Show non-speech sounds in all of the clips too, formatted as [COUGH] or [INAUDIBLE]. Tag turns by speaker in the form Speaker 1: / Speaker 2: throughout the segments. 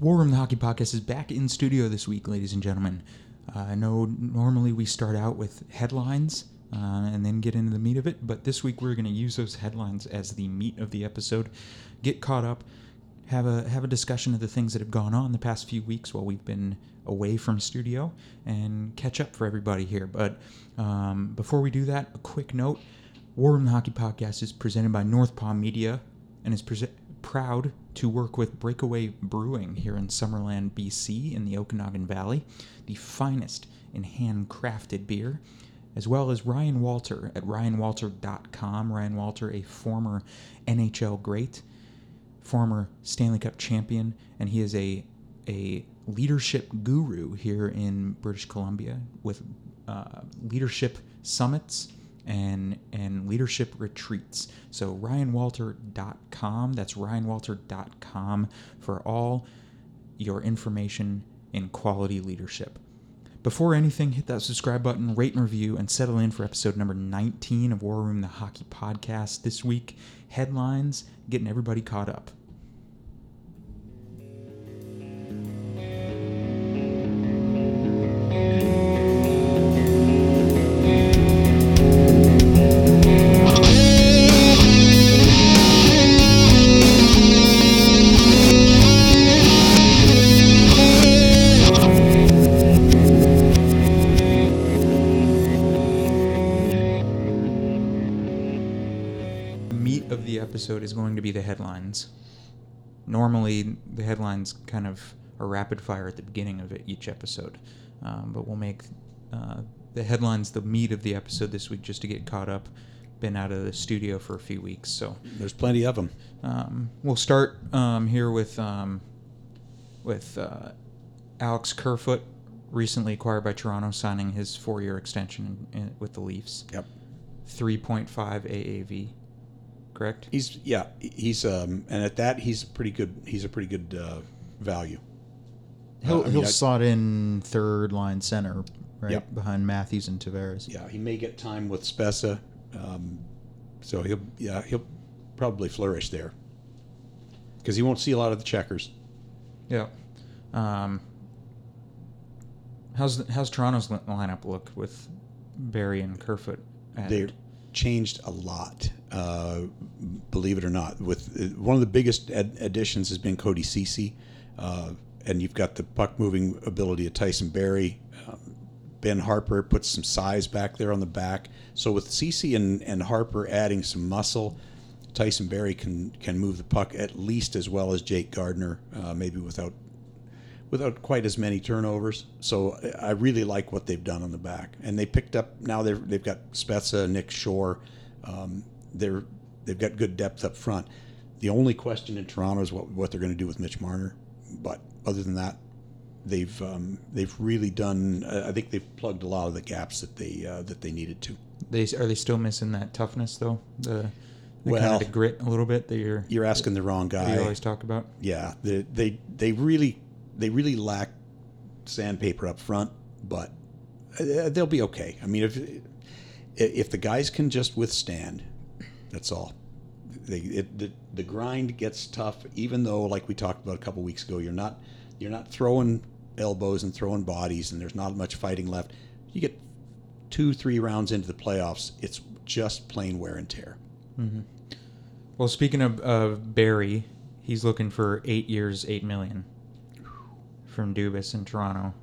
Speaker 1: War Room the Hockey Podcast is back in studio this week, ladies and gentlemen. Uh, I know normally we start out with headlines uh, and then get into the meat of it, but this week we're going to use those headlines as the meat of the episode. Get caught up, have a have a discussion of the things that have gone on the past few weeks while we've been away from studio, and catch up for everybody here. But um, before we do that, a quick note: War Room the Hockey Podcast is presented by North Palm Media and is prese- proud to work with Breakaway Brewing here in Summerland, BC, in the Okanagan Valley, the finest in handcrafted beer, as well as Ryan Walter at ryanwalter.com. Ryan Walter, a former NHL great, former Stanley Cup champion, and he is a a leadership guru here in British Columbia with uh, leadership summits and and leadership retreats. So ryanwalter.com, that's ryanwalter.com for all your information in quality leadership. Before anything, hit that subscribe button, rate and review, and settle in for episode number 19 of War Room the Hockey Podcast. This week, headlines, getting everybody caught up. Episode is going to be the headlines. Normally, the headlines kind of are rapid fire at the beginning of each episode, um, but we'll make uh, the headlines the meat of the episode this week just to get caught up. Been out of the studio for a few weeks, so
Speaker 2: There's plenty of them.
Speaker 1: um, we'll start um, here with um, with uh, Alex Kerfoot, recently acquired by Toronto, signing his four-year extension in, in, with the Leafs.
Speaker 2: Yep.
Speaker 1: 3.5 AAV, correct?
Speaker 2: He's yeah. He's um and at that he's a pretty good. He's a pretty good uh, value.
Speaker 1: He'll,
Speaker 2: Uh, I mean,
Speaker 1: he'll
Speaker 2: I-
Speaker 1: slot in third line center, right
Speaker 2: Yep.
Speaker 1: behind Matthews and Tavares.
Speaker 2: Yeah, he may get time with Spezza, um, so he'll yeah he'll probably flourish there because he won't see a lot of the checkers.
Speaker 1: Yeah. Um, how's how's Toronto's lineup look with Barrie and Kerfoot? added?
Speaker 2: They're changed a lot. Uh, believe it or not, with uh, one of the biggest ad- additions has been Cody Cece, uh, and you've got the puck moving ability of Tyson Barrie. Um, ben Harpur puts some size back there on the back. So with Cece and, and Harpur adding some muscle, Tyson Barrie can can move the puck at least as well as Jake Gardiner, uh, maybe without without quite as many turnovers. So I really like what they've done on the back, and they picked up now. They've they've got Spezza, Nick Shore. Um, they're they've got good depth up front. The only question in Toronto is what what they're going to do with Mitch Marner. But other than that, they've um, they've really done. uh, I think they've plugged a lot of the gaps that they uh, that they needed to.
Speaker 1: They are they still missing that toughness though? The, the kind of the grit a little bit that you're
Speaker 2: You're asking the wrong
Speaker 1: that you
Speaker 2: guy.
Speaker 1: always talk about.
Speaker 2: yeah, they, they they really they really lack sandpaper up front, but uh, they'll be okay. I mean, if if the guys can just withstand, that's all. They it, the the grind gets tough, even though, like we talked about a couple weeks ago, you're not you're not throwing elbows and throwing bodies, and there's not much fighting left. You get two three rounds into the playoffs, it's just plain wear and tear. Mm-hmm.
Speaker 1: Well, speaking of, of Barrie, he's looking for eight years, eight million from Dubas in Toronto.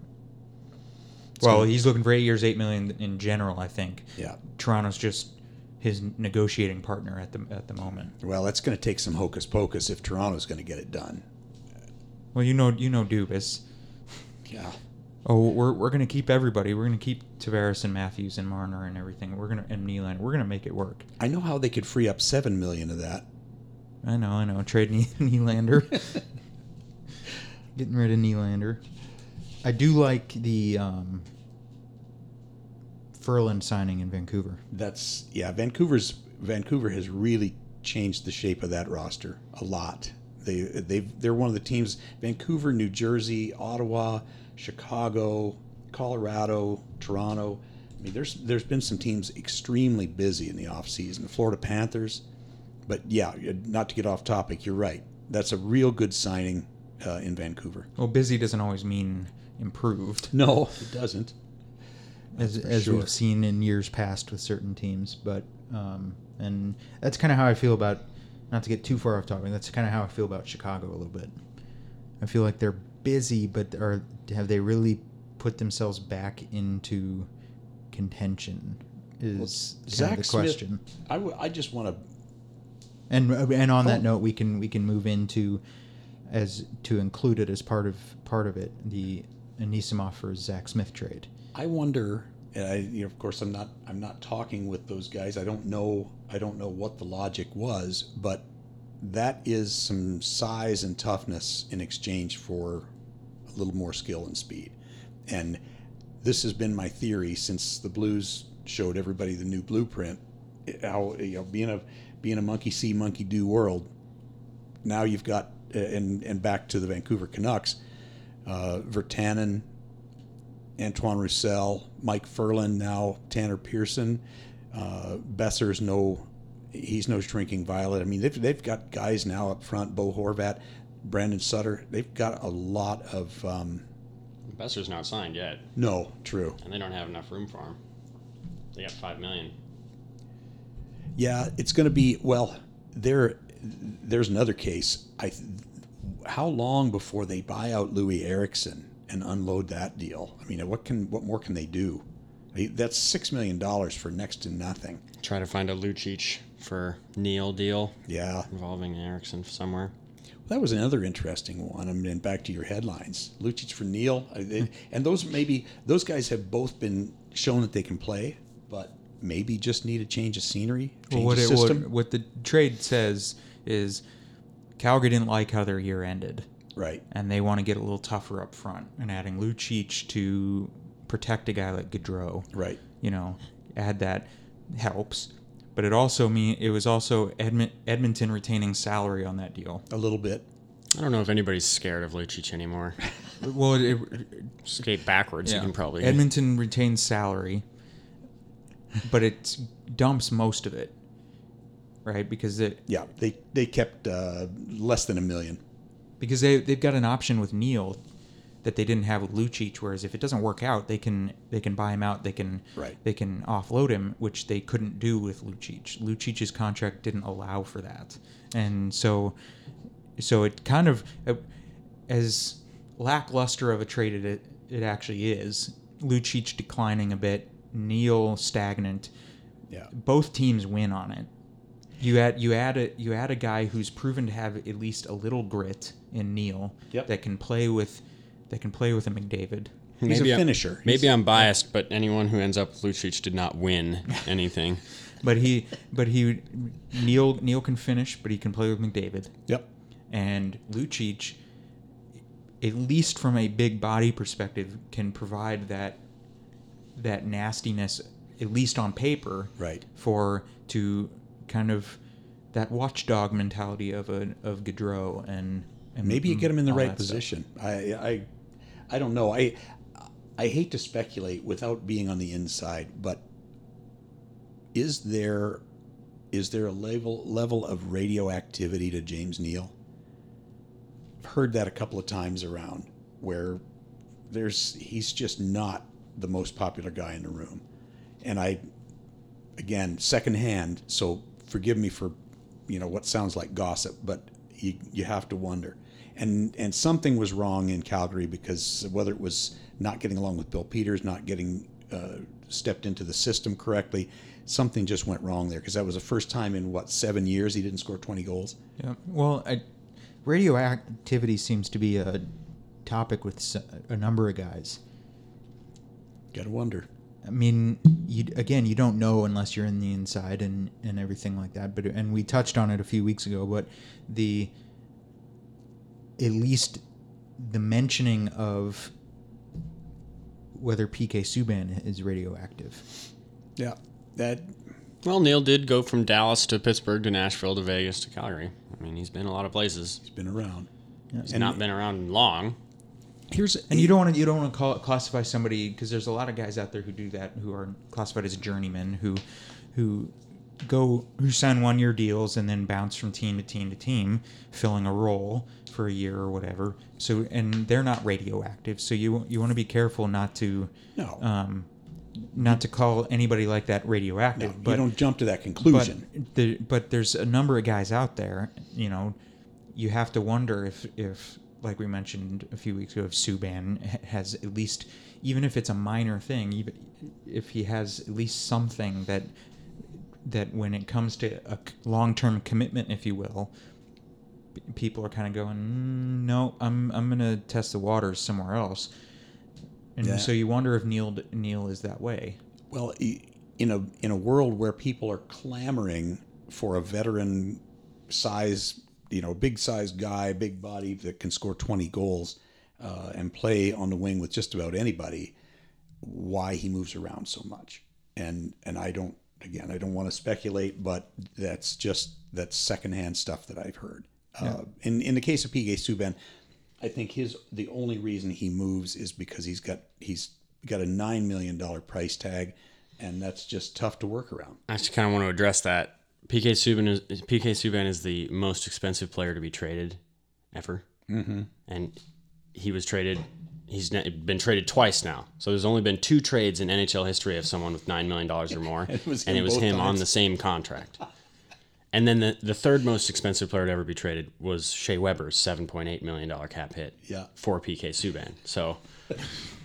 Speaker 1: Well,
Speaker 2: gonna-
Speaker 1: he's looking for eight years, eight million in general. I think.
Speaker 2: Yeah.
Speaker 1: Toronto's just his negotiating partner at the at the moment.
Speaker 2: Well, that's going to take some hocus pocus if Toronto's going to get it done.
Speaker 1: Well, you know, you know Dubas.
Speaker 2: Yeah.
Speaker 1: Oh, we're, we're gonna keep everybody. We're gonna keep Tavares and Matthews and Marner and everything. We're gonna and Nylander. We're gonna make it work.
Speaker 2: I know how they could free up seven million of that.
Speaker 1: I know, I know. Trade [LAUGHS] Nylander. [LAUGHS] Getting rid of Nylander. I do like the um, Ferland signing in Vancouver.
Speaker 2: That's yeah. Vancouver's Vancouver has really changed the shape of that roster a lot. They they've they're one of the teams. Vancouver, New Jersey, Ottawa, Chicago, Colorado, Toronto. I mean, there's there's been some teams extremely busy in the offseason. The Florida Panthers, but yeah, not to get off topic, you're right. That's a real good signing. uh, in Vancouver.
Speaker 1: Well, busy doesn't always mean improved,
Speaker 2: No, it doesn't.
Speaker 1: As as
Speaker 2: sure.
Speaker 1: we've seen in years past with certain teams. But um, and that's kind of how I feel about. Not to get too far off topic, that's kind of how I feel about Chicago a little bit. I feel like they're busy, but are have they really put themselves back into contention? Is kind
Speaker 2: Zach
Speaker 1: the
Speaker 2: Smith-
Speaker 1: question.
Speaker 2: I, w- I just want to
Speaker 1: And and on that
Speaker 2: Oh.
Speaker 1: note, we can we can move into as to include it as part of part of it the Anisimov for Zack Smith trade.
Speaker 2: I wonder. And I, you know, of course, I'm not. I'm not talking with those guys. I don't know. I don't know what the logic was, but that is some size and toughness in exchange for a little more skill and speed. And this has been my theory since the Blues showed everybody the new blueprint. How you know, being a being a monkey see, monkey do world. Now you've got and and back to the Vancouver Canucks, uh, Virtanen, Antoine Roussel, Mike Ferland, now Tanner Pearson. Uh, Boeser's no, he's no shrinking violet. I mean, they've, they've got guys now up front, Bo Horvat, Brandon Sutter. They've got a lot of, um,
Speaker 3: Boeser's not signed yet,
Speaker 2: no, true.
Speaker 3: and they don't have enough room for him. They got five million.
Speaker 2: Yeah, it's going to be, well, there, there's another case. I, how long before they buy out Loui Eriksson and unload that deal? I mean, what can, what more can they do? They- That's $6 million for next to nothing.
Speaker 3: Try to find a Lucic for Neal deal
Speaker 2: Yeah.
Speaker 3: involving Eriksson somewhere.
Speaker 2: Well, That was another interesting one. I mean, back to your headlines, Lucic for Neal, and those maybe those guys have both been shown that they can play, but maybe just need a change of scenery, change
Speaker 1: Well, what,
Speaker 2: of
Speaker 1: it,
Speaker 2: system.
Speaker 1: what what the trade says is Calgary didn't like how their year ended,
Speaker 2: right.
Speaker 1: and they want to get a little tougher up front. And adding Lucic to protect a guy like Gaudreau,
Speaker 2: Right.
Speaker 1: you know, add that helps. But it also mean it was also Edmont, Edmonton retaining salary on that deal.
Speaker 2: A little bit.
Speaker 3: I don't know if anybody's scared of Lucic anymore. [LAUGHS]
Speaker 1: Well, it,
Speaker 3: Skate backwards,
Speaker 1: Yeah.
Speaker 3: you can probably.
Speaker 1: Edmonton retains salary, but it dumps most of it, right? Because it
Speaker 2: Yeah, they they kept uh, less than a million.
Speaker 1: Because they they've got an option with Neal that they didn't have with Lucic. Whereas if it doesn't work out, they can they can buy him out. They can
Speaker 2: Right.
Speaker 1: they can offload him, which they couldn't do with Lucic. Lucic's contract didn't allow for that, and so so it kind of uh, as lackluster of a trade it it actually is. Lucic declining a bit, Neal stagnant.
Speaker 2: Yeah.
Speaker 1: Both teams win on it. You add you add a you add a guy who's proven to have at least a little grit in Neal
Speaker 2: Yep.
Speaker 1: that can play with that can play with a McDavid.
Speaker 2: He's
Speaker 3: Maybe
Speaker 2: a
Speaker 3: I'm-
Speaker 2: finisher.
Speaker 3: Maybe I'm biased, but anyone who ends up with Lucic did not win [LAUGHS] anything.
Speaker 1: But he but he Neal Neal can finish, but he can play with McDavid.
Speaker 2: Yep.
Speaker 1: And Lucic at least from a big body perspective can provide that that nastiness at least on paper
Speaker 2: Right.
Speaker 1: for to kind of that watchdog mentality of a of Gaudreau and, and
Speaker 2: Maybe you get him in the right
Speaker 1: stuff.
Speaker 2: position. I, I, I don't know. I, I hate to speculate without being on the inside, but is there, is there a level level of radioactivity to James Neal? I've heard that a couple of times around, where there's he's just not the most popular guy in the room, and I, again, secondhand. So forgive me for, you know, what sounds like gossip, but you you have to wonder. And and something was wrong in Calgary because whether it was not getting along with Bill Peters, not getting uh, stepped into the system correctly, something just went wrong there because that was the first time in what seven years he didn't score twenty goals.
Speaker 1: Yeah. Well, I, radioactivity seems to be a topic with a number of guys.
Speaker 2: Got to wonder.
Speaker 1: I mean, you again, you don't know unless you're in the inside and and everything like that. But and we touched on it a few weeks ago. But the at least the mentioning of whether PK Subban is radioactive.
Speaker 2: Yeah, that
Speaker 3: Well, Neal did go from Dallas to Pittsburgh to Nashville to Vegas to Calgary. I mean, he's been a lot of places.
Speaker 2: He's been around.
Speaker 3: He's
Speaker 2: And-
Speaker 3: not been around long.
Speaker 2: Here's
Speaker 1: And you don't want to you don't want to call classify somebody because there's a lot of guys out there who do that who are classified as journeymen who who go who sign one year deals and then bounce from team to team to team, filling a role for a year or whatever. So and they're not radioactive, so you you want to be careful not to
Speaker 2: No,
Speaker 1: um, not to call anybody like that radioactive.
Speaker 2: you
Speaker 1: but
Speaker 2: don't jump to that conclusion.
Speaker 1: but the, but there's a number of guys out there. You know, you have to wonder if if like we mentioned a few weeks ago, if Subban has at least even if it's a minor thing, even if he has at least something that that when it comes to a long term commitment, if you will. People are kind of going, mm, no, I'm I'm gonna test the waters somewhere else, and
Speaker 2: Yeah.
Speaker 1: so you wonder if Neal Neal is that way.
Speaker 2: Well, in a in a world where people are clamoring for a veteran size, you know, big sized guy, big body that can score 20 goals uh, and play on the wing with just about anybody, why he moves around so much. And and I don't again, I don't want to speculate, but that's just that's secondhand stuff that I've heard. Uh, in in the case of PK Subban, I think his the only reason he moves is because he's got he's got a nine million dollar price tag, and that's just tough to work around.
Speaker 3: I just kind of want to address that. PK Subban is PK Subban is the most expensive player to be traded ever, mm-hmm. and he was traded. He's been traded twice now, so there's only been two trades in NHL history of someone with nine million dollars or more, [LAUGHS]
Speaker 2: it
Speaker 3: and it was him on the same contract. And then the, the third most expensive player to ever be traded was Shea Weber's seven point eight million dollar cap hit
Speaker 2: Yeah.
Speaker 3: for PK Subban. So,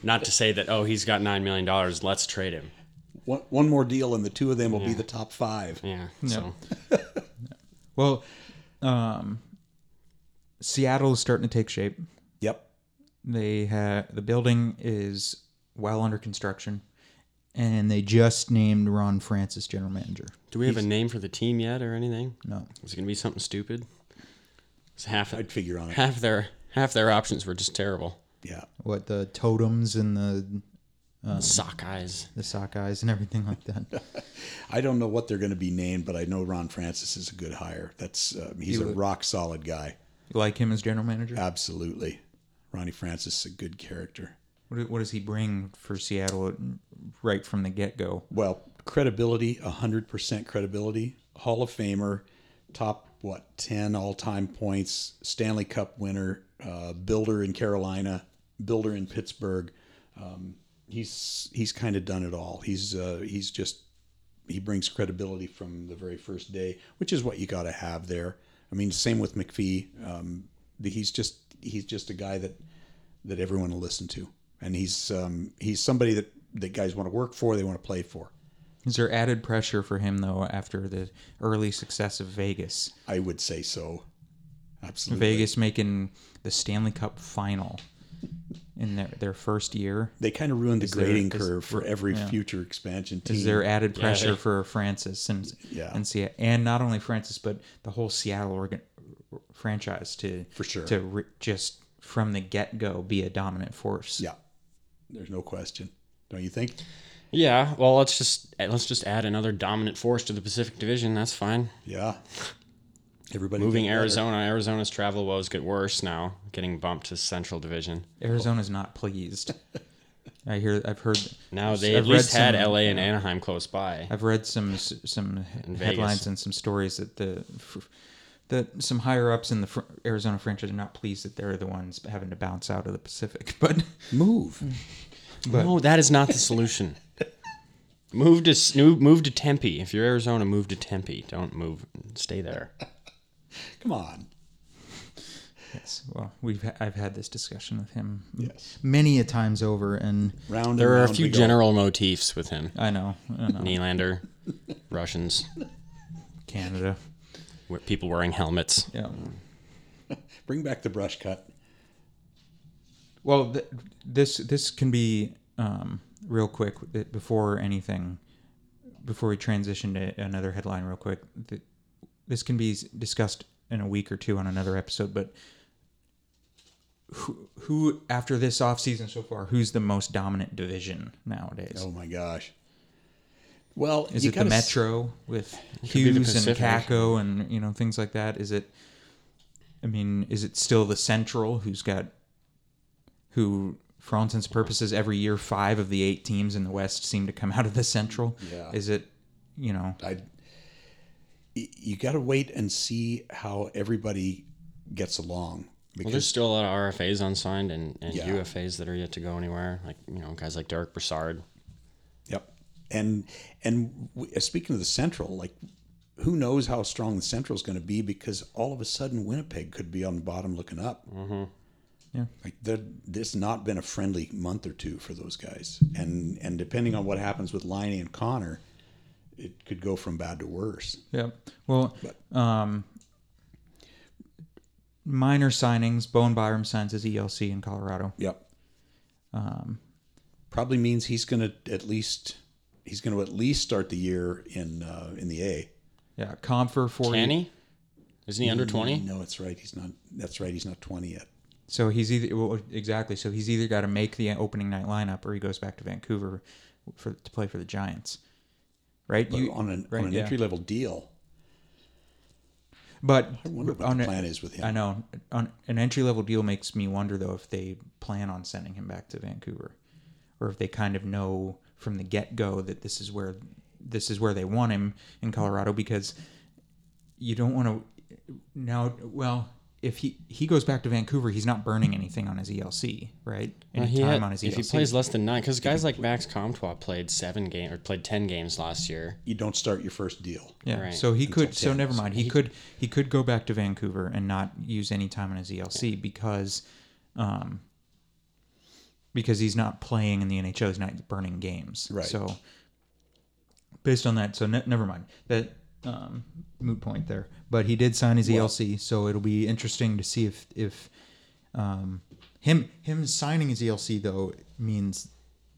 Speaker 3: not to say that oh he's got nine million dollars, let's trade him.
Speaker 2: One, one more deal, and the two of them will be the top five.
Speaker 3: Yeah. So
Speaker 1: Well, um, Seattle is starting to take shape.
Speaker 2: Yep.
Speaker 1: They have the building is well under construction, and they just named Ron Francis general manager.
Speaker 3: Do we have a name for the team yet or anything?
Speaker 1: No,
Speaker 3: Is it gonna be something stupid? It's half
Speaker 2: I'd figure on it.
Speaker 3: half their half their options were just terrible.
Speaker 2: Yeah.
Speaker 1: what the totems and the
Speaker 3: Sock eyes.
Speaker 1: the sockeyes and everything like that. [LAUGHS]
Speaker 2: I don't know what they're going to be named, but I know Ron Francis is a good hire. That's uh, he's a
Speaker 1: would-
Speaker 2: rock solid guy.
Speaker 1: You like him as general manager?
Speaker 2: Absolutely, Ronnie Francis is a good character.
Speaker 1: What, what does he bring for Seattle right from the get go?
Speaker 2: Well, credibility, hundred percent credibility. Hall of Famer, top what ten all time points, Stanley Cup winner, uh, builder in Carolina, builder in Pittsburgh. Um, he's he's kind of done it all. He's uh, he's just he brings credibility from the very first day, which is what you got to have there. I mean, same with McPhee. Um, he's just he's just a guy that that everyone will listen to, and he's um, he's somebody that that guys want to work for, they want to play for.
Speaker 1: Is there added pressure for him though after the early success of Vegas?
Speaker 2: I would say so. Absolutely.
Speaker 1: Vegas making the Stanley Cup final in their, their first year.
Speaker 2: They kind of ruined the
Speaker 1: there-
Speaker 2: grading
Speaker 1: is-
Speaker 2: curve for every
Speaker 1: yeah.
Speaker 2: future expansion team.
Speaker 1: Is there added pressure
Speaker 3: they-
Speaker 1: for Francis and
Speaker 2: Yeah.
Speaker 1: and Seattle, and not only Francis but the whole Seattle organ, franchise to
Speaker 2: For sure.
Speaker 1: to re, just from the get go be a dominant force?
Speaker 2: Yeah. There's no question. Don't you think?
Speaker 3: Yeah. Well, let's just let's just add another dominant force to the Pacific Division. That's fine.
Speaker 2: Yeah. Everybody
Speaker 3: Moving
Speaker 2: get better.
Speaker 3: Arizona. Arizona's travel woes get worse now. Getting bumped to Central Division.
Speaker 1: Arizona's not pleased. I hear. I've heard.
Speaker 3: Now they
Speaker 1: I've
Speaker 3: at least had
Speaker 1: some-
Speaker 3: LA and Anaheim close by.
Speaker 1: I've read some some
Speaker 3: In
Speaker 1: headlines
Speaker 3: Vegas.
Speaker 1: and some stories that the that some higher ups in the fr- Arizona franchise are not pleased that they're the ones having to bounce out of the Pacific. [LAUGHS] But
Speaker 2: Move. [LAUGHS]
Speaker 1: but
Speaker 3: no, that is not the solution. move to move move to Tempe. If you're Arizona, move to Tempe. Don't move. Stay there. [LAUGHS]
Speaker 2: Come on.
Speaker 1: yes, well, we've ha- I've had this discussion with him
Speaker 2: Yes.
Speaker 1: many a times over, and
Speaker 2: Round
Speaker 3: There
Speaker 2: and
Speaker 3: are a few
Speaker 2: we go.
Speaker 3: general motifs with him.
Speaker 1: I know, I know,
Speaker 3: Nylander, [LAUGHS] Russians,
Speaker 1: Canada.
Speaker 3: people wearing helmets.
Speaker 1: Yeah. [LAUGHS]
Speaker 2: Bring back the brush cut.
Speaker 1: Well, th- this this can be um, real quick before anything. Before we transition to another headline, real quick, th- this can be discussed in a week or two on another episode. But who, who after this offseason so far, who's the most dominant division nowadays?
Speaker 2: Oh my gosh. Well,
Speaker 1: Is it the
Speaker 2: gotta s-
Speaker 1: Metro with Hughes and. Kakko and you know things like that? Is it? I mean, is it still the Central who's got who, for all intents and purposes, every year five of the eight teams in the West seem to come out of the Central?
Speaker 2: Yeah.
Speaker 1: Is it? You know,
Speaker 2: I, you got to wait and see how everybody gets along.
Speaker 3: Well, there's still a lot of RFAs unsigned and, and
Speaker 2: Yeah.
Speaker 3: UFAs that are yet to go anywhere. Like you know, guys like Derek Brassard.
Speaker 2: Yep. And and w- uh, speaking of the Central, like who knows how strong the Central is going to be because all of a sudden Winnipeg could be on the bottom looking up. Mm-hmm.
Speaker 1: Yeah.
Speaker 2: Like there, this not been a friendly month or two for those guys, and and depending on what happens with Laine and Connor, it could go from bad to worse.
Speaker 1: Yeah. Well, um, minor signings. Bowen Byram signs his ELC in Colorado.
Speaker 2: Yep. Um, Probably means he's going to at least he's going to at least start the year in uh, in the A.
Speaker 1: Yeah. Comfer for
Speaker 3: Can he? Isn't he under twenty?
Speaker 2: No, it's right. He's not. That's right. He's not twenty yet.
Speaker 1: So he's either well, exactly. So he's either got to make the opening night lineup or he goes back to Vancouver for to play for the Giants. Right.
Speaker 2: But
Speaker 1: You
Speaker 2: on an
Speaker 1: right,
Speaker 2: on an
Speaker 1: yeah.
Speaker 2: entry level deal,
Speaker 1: But
Speaker 2: I wonder what
Speaker 1: on
Speaker 2: the
Speaker 1: a-
Speaker 2: plan is with him.
Speaker 1: I know on an entry level deal makes me wonder though if they plan on sending him back to Vancouver, or if they kind of know from the get go that this is where this is where they want him in Colorado because you don't want to now. Well, if he he goes back to Vancouver, he's not burning anything on his ELC, right? Any
Speaker 3: Well, he
Speaker 1: time
Speaker 3: had-
Speaker 1: on his E
Speaker 3: if he plays less than nine, because guys like Max Comtois played seven game or played ten games last year.
Speaker 2: You don't start your first deal.
Speaker 1: Yeah.
Speaker 3: Right.
Speaker 1: So he
Speaker 2: Until
Speaker 1: could. So
Speaker 2: 10.
Speaker 1: never mind. He could. He could go back to Vancouver and not use any time on his ELC because, um, because he's not playing in the NHL. He's not burning games.
Speaker 2: Right.
Speaker 1: So, based on that, so ne- never mind that um, moot point there. But he did sign his ELC, so it'll be interesting to see if if um, him him signing his ELC though means.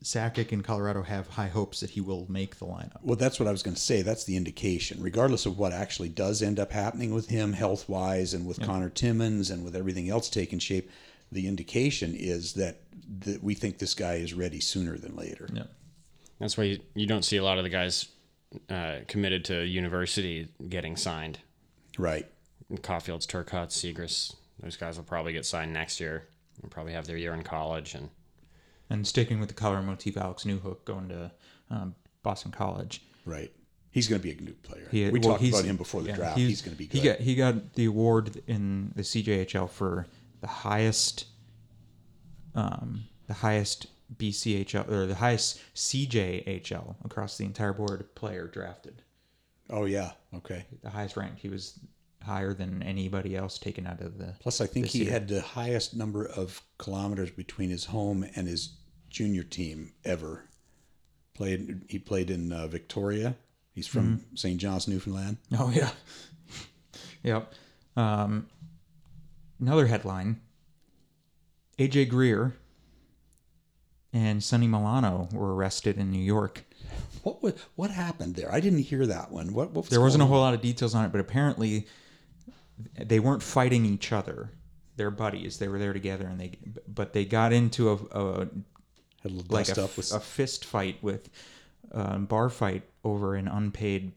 Speaker 1: Sakic and Colorado have high hopes that he will make the lineup.
Speaker 2: Well, that's what I was going to say. That's the indication, regardless of what actually does end up happening with him health wise and with Conor Timmins and with everything else taking shape. The indication is that that we think this guy is ready sooner than later.
Speaker 1: Yeah.
Speaker 3: That's why you, you don't see a lot of the guys uh, committed to university getting signed.
Speaker 2: Right.
Speaker 3: Caufield's, Turcotte, Zegras. Those guys will probably get signed next year. They'll probably have their year in college and
Speaker 1: And sticking with the color motif, Alex Newhook going to um, Boston College.
Speaker 2: Right. He's going to be a good player.
Speaker 1: He-
Speaker 2: we
Speaker 1: well,
Speaker 2: talked about him before the
Speaker 1: yeah,
Speaker 2: draft.
Speaker 1: he-
Speaker 2: He's, going to be good.
Speaker 1: He got he got the award in the CJHL for the highest, um, the highest BCHL or the highest CJHL across the entire board player drafted.
Speaker 2: oh yeah. Okay.
Speaker 1: The highest ranked. He was higher than anybody else taken out of the.
Speaker 2: Plus, I think he
Speaker 1: year.
Speaker 2: had the highest number of kilometers between his home and his junior team ever. Played. He played in uh, Victoria. He's from
Speaker 1: Mm-hmm.
Speaker 2: St. John's, Newfoundland.
Speaker 1: Oh yeah. [LAUGHS] yep. Um, another headline: AJ Greer and Sonny Milano were arrested in New York.
Speaker 2: What wa- what happened there? I didn't hear that one. What, what was
Speaker 1: There wasn't a whole lot of details on it, but apparently they weren't fighting each other. They're buddies. They were there together, and they but they got into a, a? Like a,
Speaker 2: with
Speaker 1: a fist fight with a bar fight over an unpaid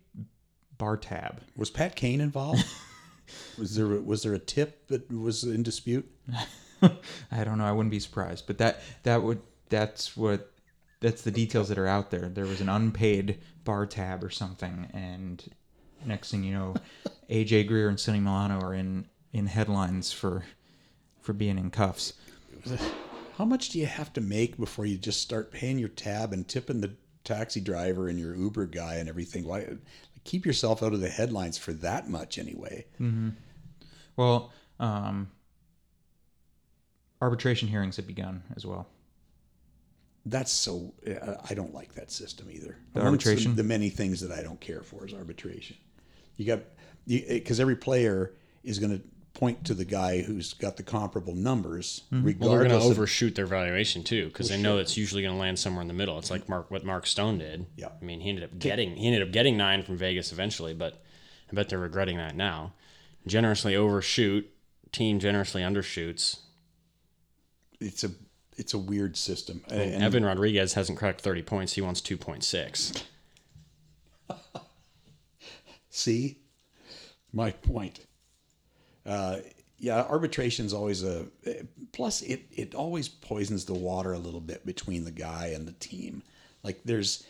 Speaker 1: bar tab.
Speaker 2: Was Pat Kane involved? [LAUGHS] was there was there a tip that was in dispute? [LAUGHS]
Speaker 1: I don't know. I wouldn't be surprised, but that that would that's what that's the details that are out there. There was an unpaid bar tab or something, and next thing you know, [LAUGHS] AJ Greer and Sonny Milano are in in headlines for for being in cuffs.
Speaker 2: How much do you have to make before you just start paying your tab and tipping the taxi driver and your Uber guy and everything? Why keep yourself out of the headlines for that much anyway?
Speaker 1: Well, um, arbitration hearings have begun as well.
Speaker 2: That's so. Uh, I don't like that system either.
Speaker 1: The arbitration?
Speaker 2: The, the many things that I don't care for is arbitration. You got because every player is going to point to the guy who's got the comparable numbers,
Speaker 3: well, they're going to overshoot their valuation too because they know it's usually going to land somewhere in the middle. It's like Mark what Mark Stone did.
Speaker 2: Yeah.
Speaker 3: I mean, he ended up getting he ended up getting nine from Vegas eventually, but I bet they're regretting that now. Generously overshoot, team generously undershoots.
Speaker 2: it's a it's a weird system.
Speaker 3: And
Speaker 2: And
Speaker 3: Evan Rodrigues hasn't cracked thirty points. He wants two point six. [LAUGHS]
Speaker 2: See, my point. Uh, yeah, arbitration's always a plus. It it always poisons the water a little bit between the guy and the team. Like there's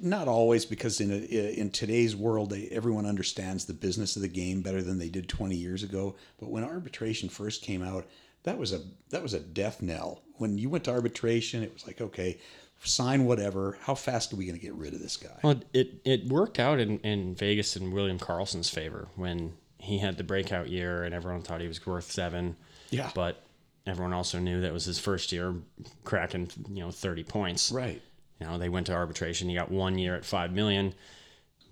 Speaker 2: Not always, because in a, in today's world, they, everyone understands the business of the game better than they did 20 years ago. But when arbitration first came out, that was a that was a death knell. When you went to arbitration, it was like, okay, sign whatever. How fast are we going to get rid of this guy?
Speaker 3: Well, it it worked out in, in Vegas in William Karlsson's favor when he had the breakout year and everyone thought he was worth seven.
Speaker 2: Yeah.
Speaker 3: But everyone also knew that was his first year cracking, you know, 30 points.
Speaker 2: Right.
Speaker 3: You know, they went to arbitration. He got one year at five million.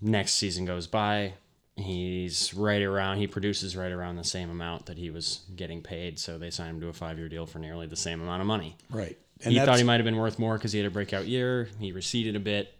Speaker 3: Next season goes by. He's right around. He produces right around the same amount that he was getting paid. So they signed him to a five-year deal for nearly the same amount of money.
Speaker 2: Right.
Speaker 3: and he thought he might have been worth more because he had a breakout year. He receded a bit.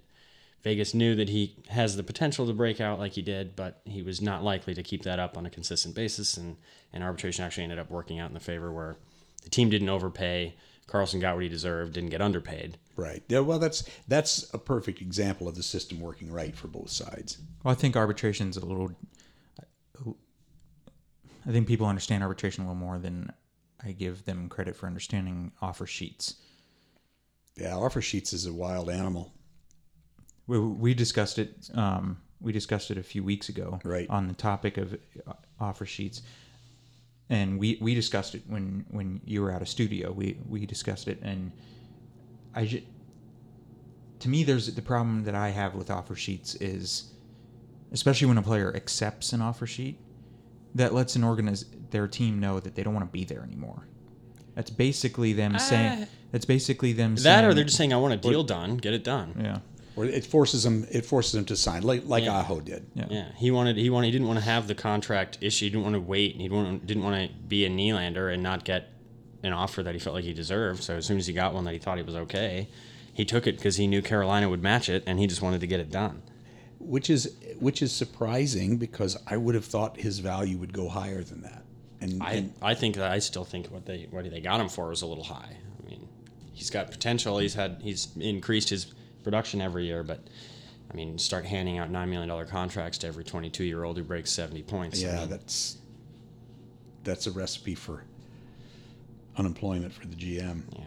Speaker 3: Vegas knew that he has the potential to break out like he did, but he was not likely to keep that up on a consistent basis. And, and arbitration actually ended up working out in the favor where the team didn't overpay. Karlsson got what he deserved, didn't get underpaid.
Speaker 2: Right. Yeah. Well, that's that's a perfect example of the system working right for both sides.
Speaker 1: Well, I think arbitration's a little. I think people understand arbitration a little more than I give them credit for understanding offer sheets.
Speaker 2: Yeah, offer sheets is a wild animal.
Speaker 1: We, we discussed it. Um, we discussed it a few weeks ago,
Speaker 2: Right.
Speaker 1: on the topic of uh, offer sheets, and we we discussed it when when you were out of studio. We we discussed it, and I ju- to me, there's the problem that I have with offer sheets is, especially when a player accepts an offer sheet, that lets an organiz their team know that they don't want to be there anymore. That's basically them uh, saying. That's basically them
Speaker 3: That
Speaker 1: saying,
Speaker 3: or they're just saying, I want a deal done, get it done.
Speaker 1: yeah.
Speaker 2: Or it forces him It forces them to sign, like like
Speaker 3: Yeah.
Speaker 2: Aho did.
Speaker 1: Yeah.
Speaker 3: Yeah, he wanted he wanted he didn't want to have the contract issue. He didn't want to wait. He didn't didn't want to be a Nylander and not get an offer that he felt like he deserved. So as soon as he got one that he thought he was okay, he took it because he knew Carolina would match it, and he just wanted to get it done.
Speaker 2: which is which is surprising because I would have thought his value would go higher than that. And,
Speaker 3: I
Speaker 2: and
Speaker 3: I think that I still think what they what they got him for was a little high. I mean, he's got potential. He's had he's increased his production every year, but. I mean, start handing out nine million dollar contracts to every twenty-two year old who breaks seventy points. I
Speaker 2: yeah,
Speaker 3: mean,
Speaker 2: that's that's a recipe for unemployment for the GM.
Speaker 3: yeah.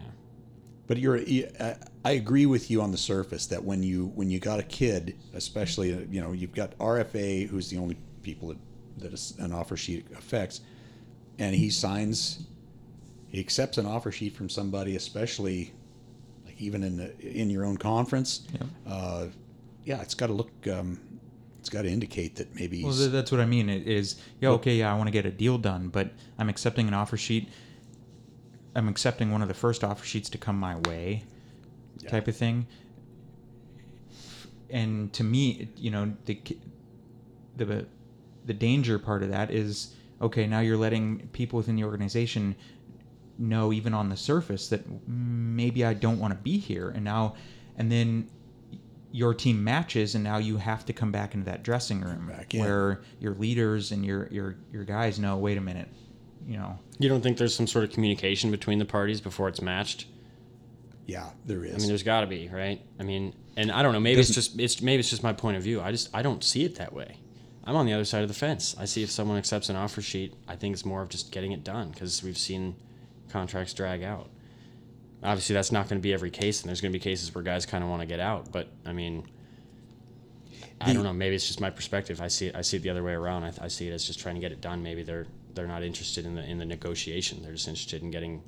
Speaker 2: But you're, I- I agree with you on the surface that when you when you got a kid, especially you know you've got RFA, who's the only people that that an offer sheet affects, and he signs, he accepts an offer sheet from somebody, especially even in the in your own conference.
Speaker 1: Yeah.
Speaker 2: Uh, yeah, it's got to look. Um, it's got to indicate that maybe
Speaker 1: Well, that's what I mean. It is, yeah, okay, yeah, I want to get a deal done, but I'm accepting an offer sheet. I'm accepting one of the first offer sheets to come my way,
Speaker 2: Yeah.
Speaker 1: type of thing. And to me, you know, the the the danger part of that is okay. Now you're letting people within the organization know, even on the surface, that maybe I don't want to be here, and now, and then your team matches and now you have to come back into that dressing room
Speaker 2: Back
Speaker 1: where your leaders and your, your your guys know wait a minute you know
Speaker 3: You don't think there's some sort of communication between the parties before it's matched?
Speaker 2: yeah, there is.
Speaker 3: I mean, there's got to be, right? I mean, and I don't know. Maybe it's just it's maybe it's just my point of view. I just I don't see it that way. I'm on the other side of the fence. I see if someone accepts an offer sheet, I think it's more of just getting it done because we've seen contracts drag out. Obviously, that's not going to be every case, and there's going to be cases where guys kind of want to get out. But I mean, I don't know. Maybe it's just my perspective. I see it. I see it the other way around. I, I see it as just trying to get it done. Maybe they're they're not interested in the in the negotiation. They're just interested in getting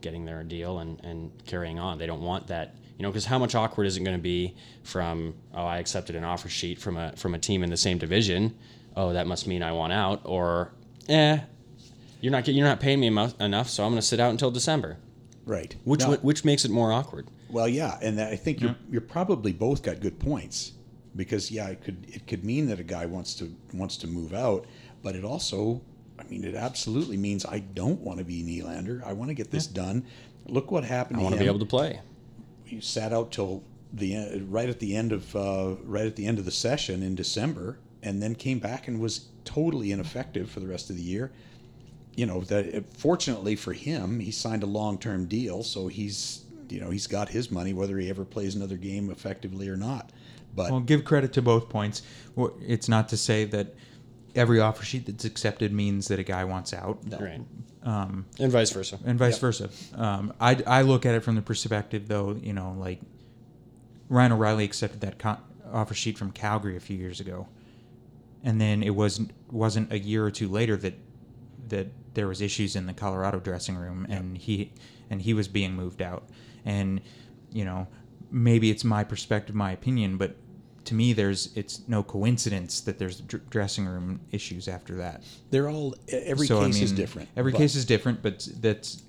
Speaker 3: getting their deal and and carrying on. They don't want that. You know, because how much awkward is it going to be from oh I accepted an offer sheet from a from a team in the same division. Oh, that must mean I want out. Or eh, you're not you're not paying me emo- enough, so I'm going to sit out until December.
Speaker 2: right.
Speaker 3: Which
Speaker 2: Now-
Speaker 3: which makes it more awkward.
Speaker 2: Well, yeah, and I think you're you're probably both got good points because yeah, it could it could mean that a guy wants to wants to move out, but it also, I mean, it absolutely means I don't want to be Nylander. I want to get this done. Look what happened.
Speaker 3: I want to
Speaker 2: him.
Speaker 3: be able to play.
Speaker 2: He sat out till the en- right at the end of uh, right at the end of the session in December, and then came back and was totally ineffective for the rest of the year. You know that fortunately for him, he signed a long term deal, so he's you know he's got his money whether he ever plays another game effectively or not. But
Speaker 1: well give credit to both points it's not to say that every offer sheet that's accepted means that a guy wants out
Speaker 3: Right. and vice versa.
Speaker 1: and vice
Speaker 2: Yep.
Speaker 1: versa um, I, I look at it from the perspective though you know like Ryan O'Reilly accepted that co- offer sheet from Calgary a few years ago, and then it wasn't wasn't a year or two later that that there was issues in the Colorado dressing room, and he and he was being moved out, and you know maybe it's my perspective, my opinion, but to me, there's it's no coincidence that there's dr- dressing room issues after that.
Speaker 2: They're all every
Speaker 1: So, I
Speaker 2: case is different.
Speaker 1: Every
Speaker 2: but-
Speaker 1: case is different, but that's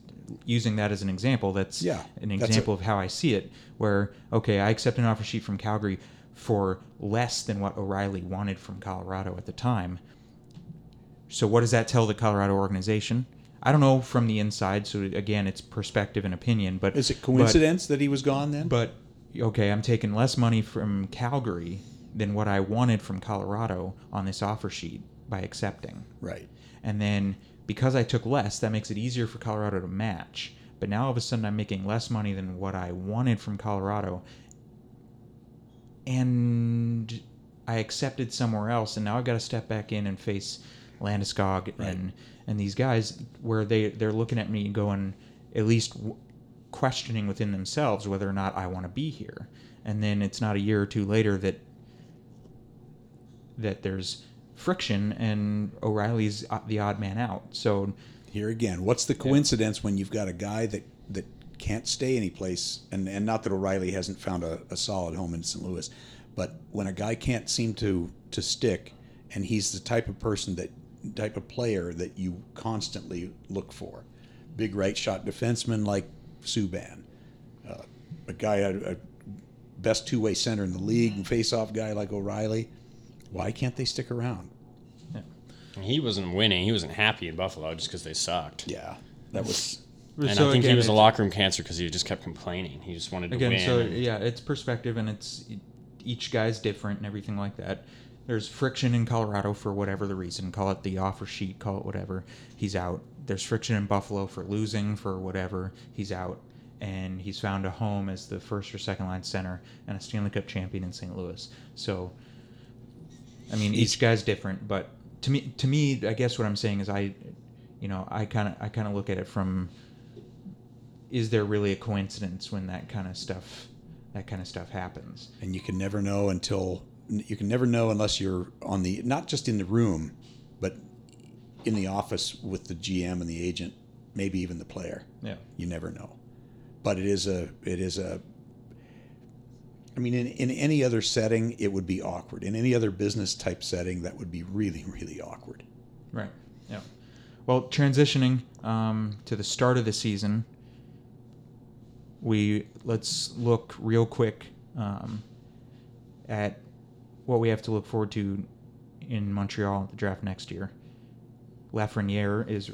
Speaker 1: using that as an example. That's
Speaker 2: Yeah,
Speaker 1: an example of how I see it. Where okay, I accept an offer sheet from Calgary for less than what O'Reilly wanted from Colorado at the time. So what does that tell the Colorado organization? I don't know from the inside. So again, it's perspective and opinion. But
Speaker 2: Is it
Speaker 1: but-
Speaker 2: coincidence that he was gone then?
Speaker 1: but okay, I'm taking less money from Calgary than what I wanted from Colorado on this offer sheet by accepting.
Speaker 2: right.
Speaker 1: And then because I took less, that makes it easier for Colorado to match. But now all of a sudden I'm making less money than what I wanted from Colorado. And I accepted somewhere else and now I've got to step back in and face Landeskog and and these guys where they they're looking at me going at least w- questioning within themselves whether or not I want to be here. And then it's not a year or two later that that there's friction and O'Reilly's uh, the odd man out. So
Speaker 2: Here again, what's the coincidence when you've got a guy that that can't stay anyplace, and and not that O'Reilly hasn't found a, a solid home in St. Louis, but when a guy can't seem to to stick, and he's the type of person that type of player that you constantly look for, big right shot defenseman like Subban, uh, a guy a, a best two way center in the league and face off guy like O'Reilly. Why can't they stick around?
Speaker 3: He wasn't winning. He wasn't happy in Buffalo just because they sucked.
Speaker 2: Yeah, that was
Speaker 3: And
Speaker 1: so
Speaker 3: I think
Speaker 1: again,
Speaker 3: he was a locker room cancer because he just kept complaining. He just wanted to
Speaker 1: again
Speaker 3: win.
Speaker 1: so yeah it's perspective and it's each guy's different and everything like that there's friction in colorado for whatever the reason call it the offer sheet call it whatever he's out. There's friction in buffalo for losing for whatever he's out. And he's found a home as the first or second line center and a stanley cup champion in st louis. So i mean each guy's different but to me to me i guess what i'm saying is i you know i kind of i kind of look at it from is there really a coincidence when that kind of stuff that kind of stuff happens?
Speaker 2: And you can never know until you can never know unless you're on the not just in the room but in the office with the GM and the agent maybe even the player.
Speaker 1: Yeah.
Speaker 2: You never know. But it is a it is a I mean in, in any other setting it would be awkward. In any other business type setting that would be really really awkward.
Speaker 1: Right. Yeah. Well transitioning um, to the start of the season we let's look real quick um, at what we have to look forward to in Montreal at the draft next year. Lafreniere is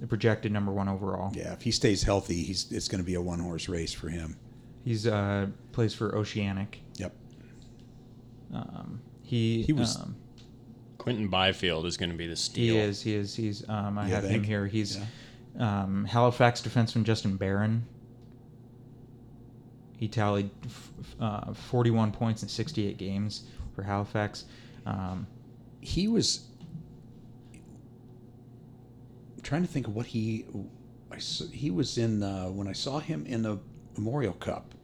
Speaker 1: the projected number one overall.
Speaker 2: yeah if he stays healthy he's it's going to be a one horse race for him
Speaker 1: He's uh, plays for Oceanic.
Speaker 2: yep
Speaker 1: Um, he
Speaker 2: He was-
Speaker 1: um,
Speaker 3: Quinton Byfield is going to be the steal.
Speaker 1: He is. He is. He's. Um, I
Speaker 2: You
Speaker 1: have him here. He's um, Halifax defenseman Justin Barron. He tallied uh, 41 points in 68 games for Halifax. Um,
Speaker 2: he was I'm trying to think of what he I he was in uh, when I saw him in the Memorial Cup.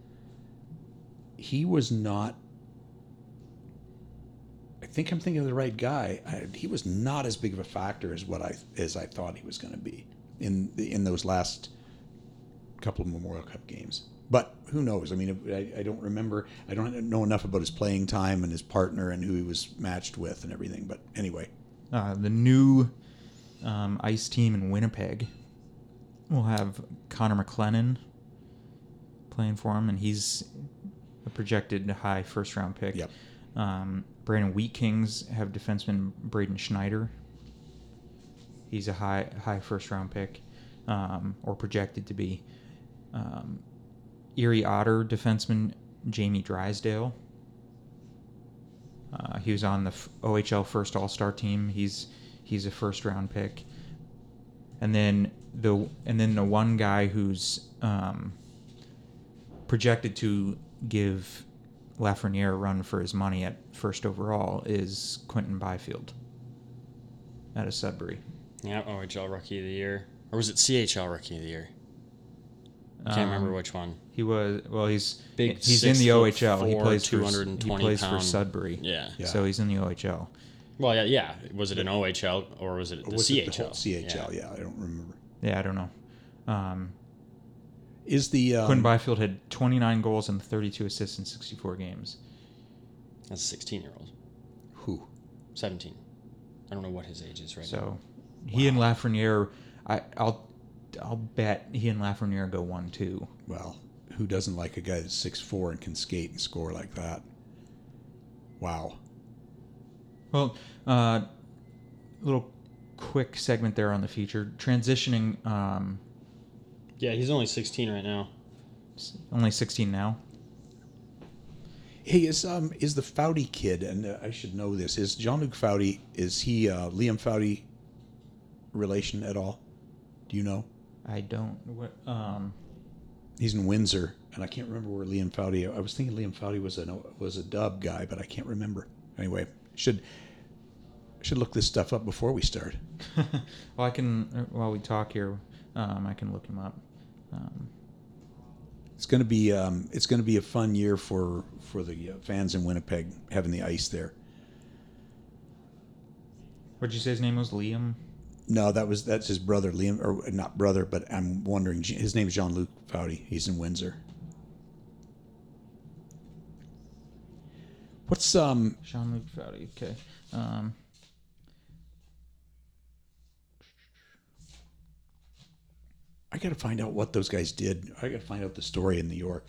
Speaker 2: He was not. I think I'm thinking of the right guy. I, he was not as big of a factor as what I as I thought he was going to be in the, in those last couple of Memorial Cup games. But who knows? I mean, I, I don't remember. I don't know enough about his playing time and his partner and who he was matched with and everything. But anyway,
Speaker 1: uh, the new um, ice team in Winnipeg will have Connor McClennon playing for him, and he's a projected high first round pick.
Speaker 2: Yep.
Speaker 1: Um, Brandon Wheat Kings have defenseman Braden Schneider. He's a high high first round pick, um, or projected to be. Um, Erie Otter defenseman Jamie Drysdale. Uh, he was on the OHL first All Star team. He's he's a first round pick. And then the and then the one guy who's um, projected to give Lafreniere a run for his money at first overall is Quinton Byfield out of Sudbury.
Speaker 3: Yeah, OHL Rookie of the Year. Or was it CHL Rookie of the Year? Can't remember which one.
Speaker 1: He was well. He's
Speaker 3: Big
Speaker 1: He's in the
Speaker 3: foot
Speaker 1: OHL. he plays for
Speaker 3: 220
Speaker 1: he plays for Sudbury.
Speaker 3: Yeah.
Speaker 2: Yeah.
Speaker 1: So he's in the OHL.
Speaker 3: Well, yeah, yeah. Was it an OHL or was it the
Speaker 2: Was
Speaker 3: CHL?
Speaker 2: it the whole CHL? Yeah. I don't remember.
Speaker 1: Yeah, I don't know. Um,
Speaker 2: Is the um,
Speaker 1: Quinn Byfield had 29 goals and 32 assists in 64 games.
Speaker 3: That's a 16 year old.
Speaker 2: who?
Speaker 3: 17. I don't know what his age is right now.
Speaker 1: So he and Lafreniere, I, I'll I'll bet he and Lafreniere go one two.
Speaker 2: Well, who doesn't like a guy that's six four and can skate and score like that? Wow.
Speaker 1: Well, uh, little quick segment there on the feature transitioning. Um,
Speaker 3: Yeah, he's only 16 right now.
Speaker 1: only 16 now.
Speaker 2: Hey, is um is the Foudy kid, and uh, I should know this, is Jean Luc Foudy? Is he uh, Liam Foudy relation at all? Do you know?
Speaker 1: I don't. What? Um,
Speaker 2: He's in Windsor, and I can't remember where Liam Foudy. I was thinking Liam Foudy was a was a Dub guy, but I can't remember. Anyway, should should look this stuff up before we start. [LAUGHS]
Speaker 1: well, I can uh, while we talk here, um, I can look him up. Um,
Speaker 2: It's going to be um, it's going to be a fun year for for the uh, fans in Winnipeg having the ice there.
Speaker 1: what'd you say his name was? Liam.
Speaker 2: No, that was that's his brother Liam, or not brother, but I'm wondering. His name is Jean Luc Foudy. He's in Windsor. What's um?
Speaker 1: Jean Luc Foudy. Okay. Um,
Speaker 2: I got to find out what those guys did. I got to find out the story in New York.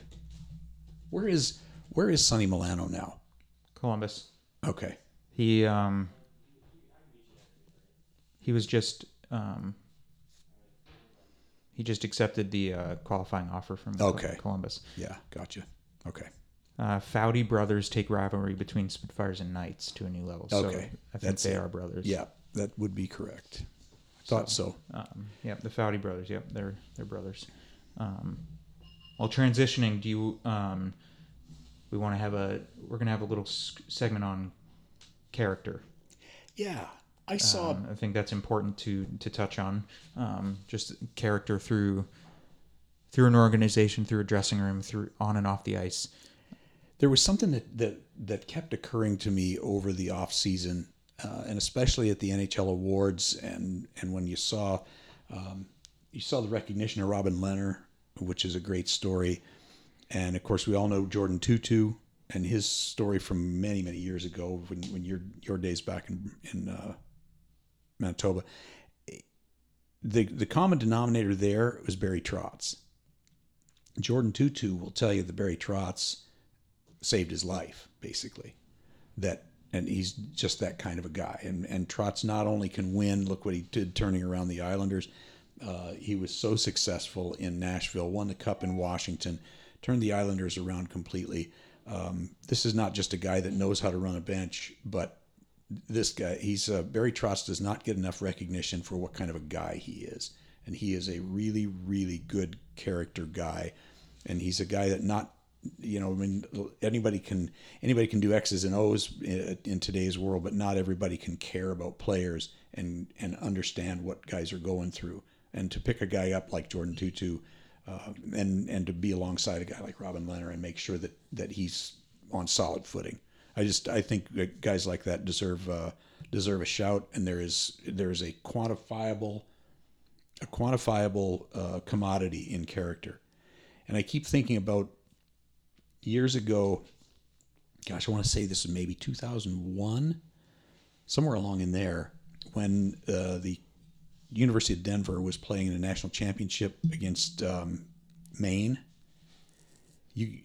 Speaker 2: Where is where is Sonny Milano now?
Speaker 1: Columbus.
Speaker 2: Okay,
Speaker 1: He um he was just um he just accepted the uh, qualifying offer from
Speaker 2: Okay.
Speaker 1: Columbus.
Speaker 2: yeah, gotcha. Okay,
Speaker 1: Uh, Foudy brothers take rivalry between Spitfires and Knights to a new level. So
Speaker 2: Okay.
Speaker 1: I think
Speaker 2: That's
Speaker 1: they
Speaker 2: it.
Speaker 1: are brothers.
Speaker 2: yeah, that would be correct. Thought so.
Speaker 1: Um, yep, the Foudy brothers. Yep, they're they're brothers. Um, well, transitioning, do you um, we want to have a we're gonna have a little segment on character.
Speaker 2: Yeah, I saw.
Speaker 1: Um, I think that's important to to touch on. Um, just character through through an organization, through a dressing room, through on and off the ice.
Speaker 2: there was something that that that kept occurring to me over the off season, uh, and especially at the NHL awards, and and when you saw um, you saw the recognition of Robin Lehner, which is a great story, and of course we all know Jordin Tootoo and his story from many many years ago when when your your days back in in uh, Manitoba. The the common denominator there was Barry Trotz. Jordin Tootoo will tell you that Barry Trotz saved his life basically that and he's just that kind of a guy and and Trotz not only can win look what he did turning around the Islanders uh, he was so successful in Nashville won the cup in Washington turned the Islanders around completely um, this is not just a guy that knows how to run a bench but this guy he's uh, Barry Trotz does not get enough recognition for what kind of a guy he is and he is a really really good character guy and he's a guy that not you know, I mean, anybody can anybody can do X's and O's in, in today's world, but not everybody can care about players and and understand what guys are going through. And to pick a guy up like Jordin Tootoo, uh, and and to be alongside a guy like Robin Lehner and make sure that that he's on solid footing. I just I think guys like that deserve uh, deserve a shout, and there is there is a quantifiable a quantifiable uh, commodity in character. And I keep thinking about years ago, gosh, I want to say this is maybe 2001, somewhere along in there, when uh, the University of Denver was playing in a national championship against um, Maine. You,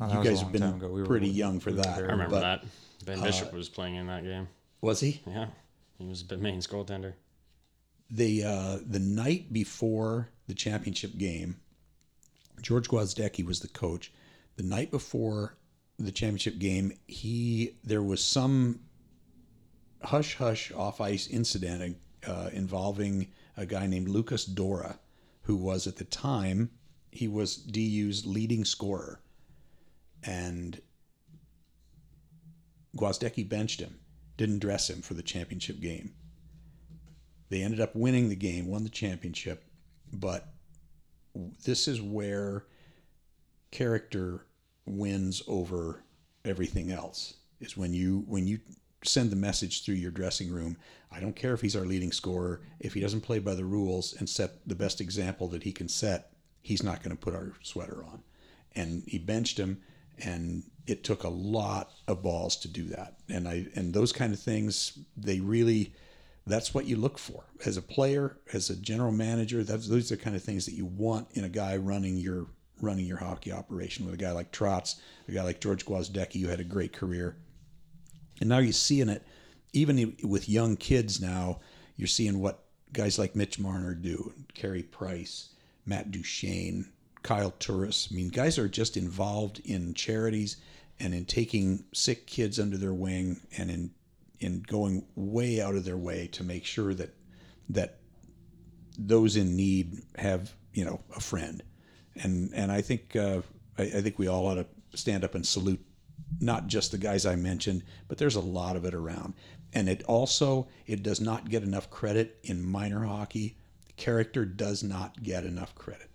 Speaker 1: Oh,
Speaker 2: you guys have been
Speaker 1: ago. We were-
Speaker 2: pretty young for
Speaker 1: we
Speaker 2: that.
Speaker 3: I remember
Speaker 2: but-
Speaker 3: that. Ben Bishop was playing in that game.
Speaker 2: Was he?
Speaker 3: Yeah. He was the main goaltender.
Speaker 2: the uh, the night before the championship game, George Gwozdecky was the coach. The night before the championship game, he there was some hush hush off ice incident uh, involving a guy named Lucas Dora, who was at the time he was DU's leading scorer, and Gwozdecky benched him, didn't dress him for the championship game. They ended up winning the game, won the championship, but this is where character wins over everything else is when you when you send the message through your dressing room i don't care if he's our leading scorer if he doesn't play by the rules and set the best example that he can set he's not going to put our sweater on and he benched him and it took a lot of balls to do that. And i and those kind of things they really that's what you look for. As a player as a general manager that's those are the kind of things that you want in a guy running your running your hockey operation. With a guy like Trotz, a guy like George Gwozdecky, who had a great career. And now you're seeing it, even with young kids now, you're seeing what guys like Mitch Marner do, Carey Price, Matt Duchene, Kyle Turris. I mean, guys are just involved in charities and in taking sick kids under their wing and in in going way out of their way to make sure that that those in need have you know a friend and and I think uh, I, I, think we all ought to stand up and salute not just the guys I mentioned, but there's a lot of it around. And it also it does not get enough credit in minor hockey. Character does not get enough credit.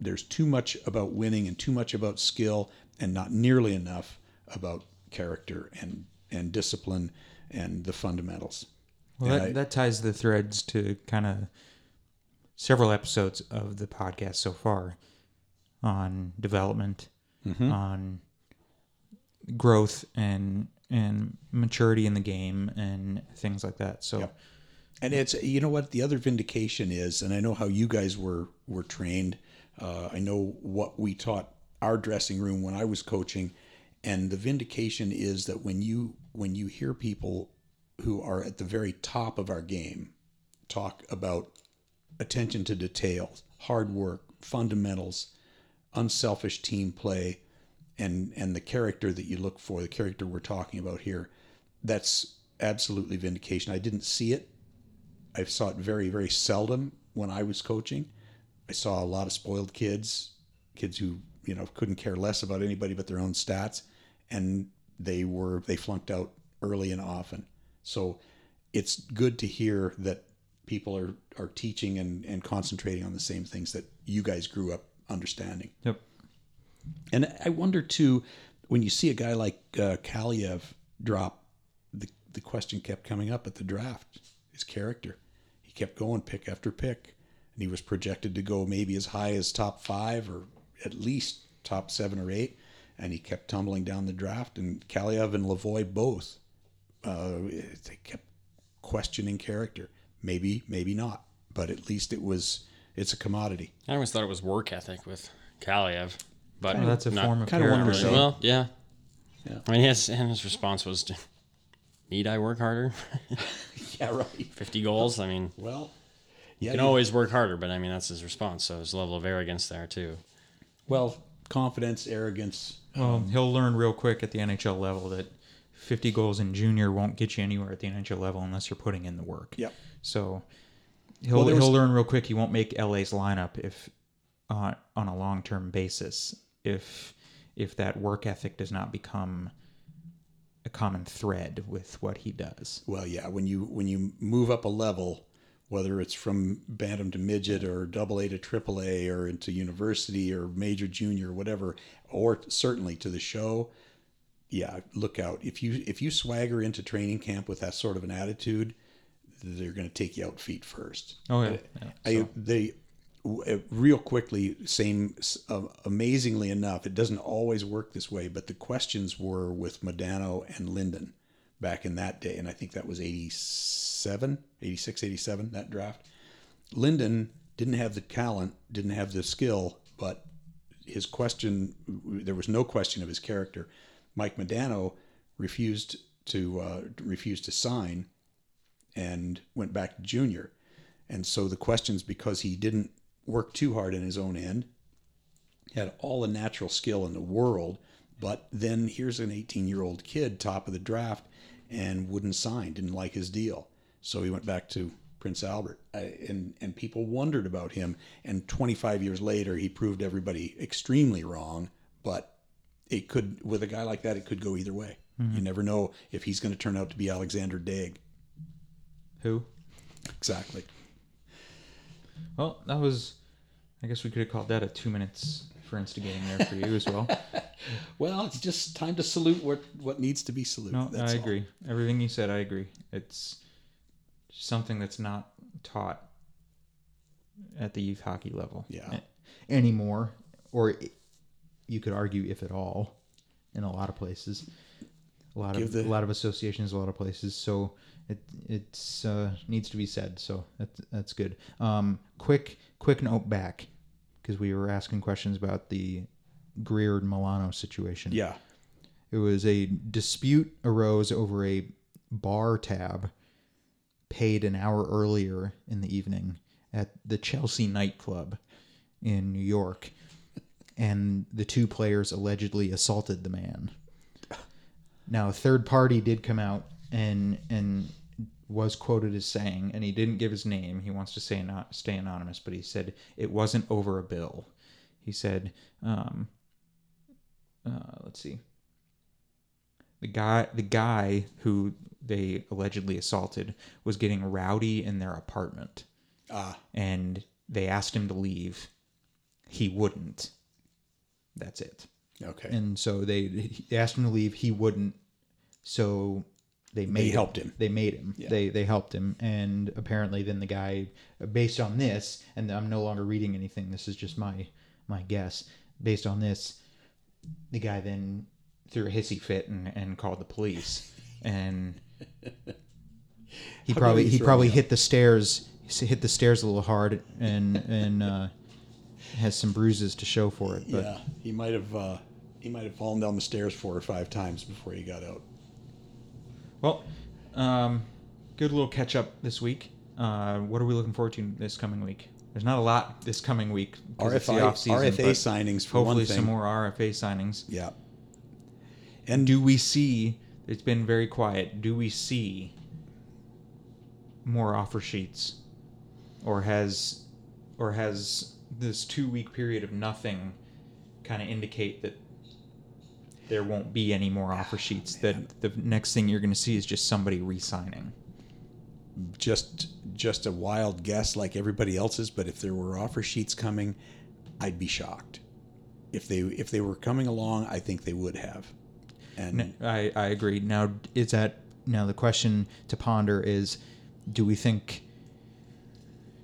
Speaker 2: There's too much about winning and too much about skill, and not nearly enough about character and and discipline and the fundamentals.
Speaker 1: Well, that, I, that ties the threads to kind of several episodes of the podcast so far on development, mm-hmm. on growth and and maturity in the game and things like that. So yep.
Speaker 2: and it's you know what the other vindication is, and I know how you guys were were trained. Uh, I know what we taught our dressing room when I was coaching, and the vindication is that when you when you hear people who are at the very top of our game talk about attention to detail, hard work, fundamentals, unselfish team play and and the character that you look for, the character we're talking about here, that's absolutely vindication. I didn't see it. I saw it very very seldom when I was coaching. I saw a lot of spoiled kids, kids who you know couldn't care less about anybody but their own stats, and they were they flunked out early and often. So it's good to hear that people are are teaching and, and concentrating on the same things that you guys grew up understanding.
Speaker 1: Yep.
Speaker 2: And I wonder too, when you see a guy like uh, Kaliyev drop, the the question kept coming up at the draft: his character. He kept going pick after pick, and he was projected to go maybe as high as top five or at least top seven or eight, and he kept tumbling down the draft. And Kaliyev and Lavoie both, uh, they kept questioning character. Maybe, maybe not, but at least it was it's a commodity.
Speaker 3: I always thought it was work ethic with Kaliyev, but
Speaker 1: well, that's a
Speaker 3: not,
Speaker 1: form of
Speaker 2: kind of
Speaker 1: character.
Speaker 2: so.
Speaker 3: Well, yeah. Yeah. I mean, his and his response was, "Need I work harder?" [LAUGHS] [LAUGHS]
Speaker 2: yeah, right.
Speaker 3: Fifty goals. I mean,
Speaker 2: well,
Speaker 3: yeah, you can always work harder, but I mean that's his response. So his level of arrogance there too.
Speaker 2: Well, confidence, arrogance.
Speaker 1: Well, um, he'll learn real quick at the NHL level that 50 goals in junior won't get you anywhere at the NHL level unless you're putting in the work.
Speaker 2: Yep.
Speaker 1: So He'll well, he'll learn real quick. He won't make LA's lineup if uh, on a long term basis if if that work ethic does not become a common thread with what he does.
Speaker 2: Well, yeah, when you when you move up a level, whether it's from bantam to midget or double A to triple A or into university or major junior, or whatever, or certainly to the show, yeah, look out. If you if you swagger into training camp with that sort of an attitude, they're going to take you out feet first.
Speaker 1: Oh yeah, yeah
Speaker 2: I, so. they uh, real quickly. Same, uh, amazingly enough, it doesn't always work this way. But the questions were with Modano and Linden back in that day, and I think that was 87, 86, 87, that draft. Linden didn't have the talent, didn't have the skill, but his question, there was no question of his character. Mike Modano refused to uh, refused to sign and went back to junior. And so the questions, because he didn't work too hard in his own end, had all the natural skill in the world, but then here's an 18 year old kid, top of the draft, and wouldn't sign, didn't like his deal. So he went back to Prince Albert, and and people wondered about him. And 25 years later, he proved everybody extremely wrong. But it could, with a guy like that, it could go either way. Mm-hmm. You never know if he's going to turn out to be Alexander Daigle.
Speaker 1: Who?
Speaker 2: Exactly.
Speaker 1: Well, that was I guess we could have called that a two minutes for instigating there for you as well. [LAUGHS]
Speaker 2: Well, it's just time to salute what what needs to be saluted.
Speaker 1: No, I
Speaker 2: all.
Speaker 1: agree. Everything you said, I agree. It's something that's not taught at the youth hockey level.
Speaker 2: Yeah.
Speaker 1: Anymore, or you could argue if at all, in a lot of places. A lot
Speaker 2: Give
Speaker 1: of
Speaker 2: the-
Speaker 1: a lot of associations, a lot of places. So it it's uh, needs to be said. So that's that's good. Um, quick quick note back because we were asking questions about the Greer Milano situation.
Speaker 2: Yeah.
Speaker 1: It was a dispute arose over a bar tab paid an hour earlier in the evening at the Chelsea nightclub in New York, and the two players allegedly assaulted the man. Now, a third party did come out and and was quoted as saying, and he didn't give his name. He wants to say not stay anonymous, but he said it wasn't over a bill. He said, um, uh, let's see, the guy the guy who they allegedly assaulted was getting rowdy in their apartment.
Speaker 2: Ah,
Speaker 1: and they asked him to leave. He wouldn't. That's it.
Speaker 2: Okay.
Speaker 1: and so they, they asked him to leave. He wouldn't. So they made
Speaker 2: helped him.
Speaker 1: they made him. They they helped him. And apparently then the guy based on this and i'm no longer reading anything this is just my my guess based on this the guy then threw a hissy fit and, and called the police. And he [LAUGHS]
Speaker 2: How
Speaker 1: probably
Speaker 2: he
Speaker 1: probably hit the stairs hit the stairs a little hard and and uh, has some bruises to show for it but
Speaker 2: yeah, he might have uh, he might have fallen down the stairs four or five times before he got out.
Speaker 1: Well, um, good little catch up this week. Uh, what are we looking forward to this coming week? There's not a lot this coming week. 'cause it's the off-season,
Speaker 2: RFA signings for
Speaker 1: Hopefully,
Speaker 2: one thing.
Speaker 1: some more RFA signings.
Speaker 2: Yeah,
Speaker 1: And do we see? It's been very quiet. Do we see more offer sheets, or has, or has this two week period of nothing kind of indicate that there won't be any more offer oh, sheets? That the next thing you're going to see is just somebody re-signing.
Speaker 2: just just a wild guess like everybody else's. But if there were offer sheets coming, I'd be shocked. If they if they were coming along, I think they would have. And
Speaker 1: I I agree. Now, is that now the question to ponder is, do we think,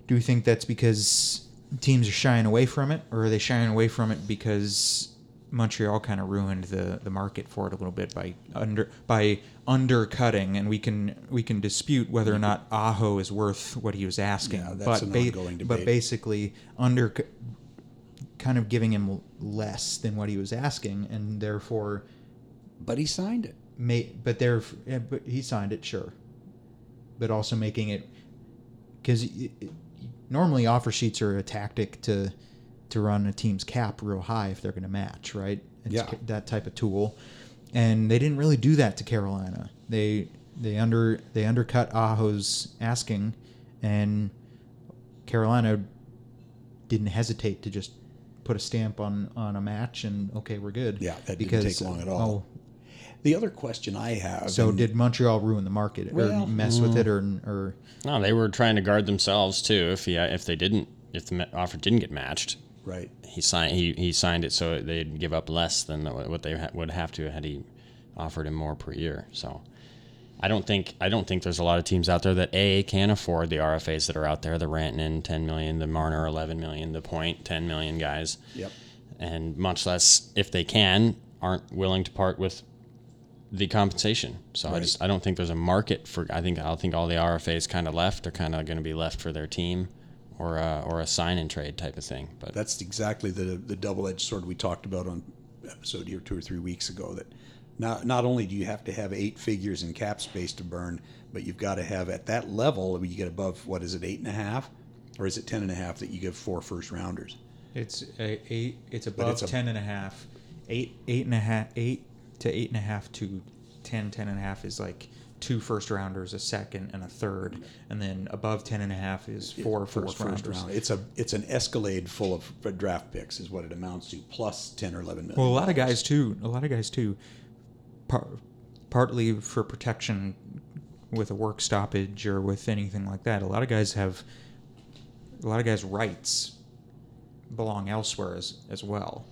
Speaker 1: do we think that's because teams are shying away from it, or are they shying away from it because Montreal kind of ruined the, the market for it a little bit by under by undercutting, and we can we can dispute whether or not Aho is worth what he was asking,
Speaker 2: Yeah, that's
Speaker 1: but
Speaker 2: an
Speaker 1: ba-
Speaker 2: ongoing
Speaker 1: but basically under kind of giving him less than what he was asking, and therefore
Speaker 2: but he signed it.
Speaker 1: may but there yeah, but he signed it sure. But also making it because normally offer sheets are a tactic to to run a team's cap real high if they're going to match right it's
Speaker 2: Yeah.
Speaker 1: that type of tool and they didn't really do that to carolina they they under they undercut aho's asking and carolina didn't hesitate to just put a stamp on on a match and okay we're good
Speaker 2: Yeah, that didn't take long at all.
Speaker 1: oh,
Speaker 2: The other question I have.
Speaker 1: so
Speaker 2: and-
Speaker 1: did Montreal ruin the market
Speaker 2: Well,
Speaker 1: or mess with it or or
Speaker 3: No, they were trying to guard themselves too. If he if they didn't if the offer didn't get matched,
Speaker 2: right?
Speaker 3: he signed he, he signed it so they'd give up less than what they ha- would have to had he offered him more per year. So I don't think I don't think there's a lot of teams out there that a can afford the RFAs that are out there. The Rantanen 10 million, the Marner 11 million, the Point 10 million guys,
Speaker 2: Yep.
Speaker 3: and much less if they can aren't willing to part with the compensation. So I just I don't think there's a market for. I think I think all the RFAs kind of left are kind of going to be left for their team. Or a, or a sign and trade type of thing, but
Speaker 2: That's exactly the the double edged sword we talked about on episode here two or three weeks ago. That not not only do you have to have eight figures in cap space to burn, but you've got to have at that level when you get above what is it eight and a half, or is it ten and a half that you give four first rounders?
Speaker 1: it's a, eight it's above
Speaker 2: it's a-
Speaker 1: ten and a half eight eight and a half eight to eight and a half to 10 10 and a half is like two first rounders a second and a third and then above 10 and a half is four first rounders
Speaker 2: round. It's a it's an Escalade full of draft picks is what it amounts to, plus ten or eleven million.
Speaker 1: well a lot of guys too a lot of guys too par- partly for protection with a work stoppage or with anything like that a lot of guys have a lot of guys rights belong elsewhere as as well.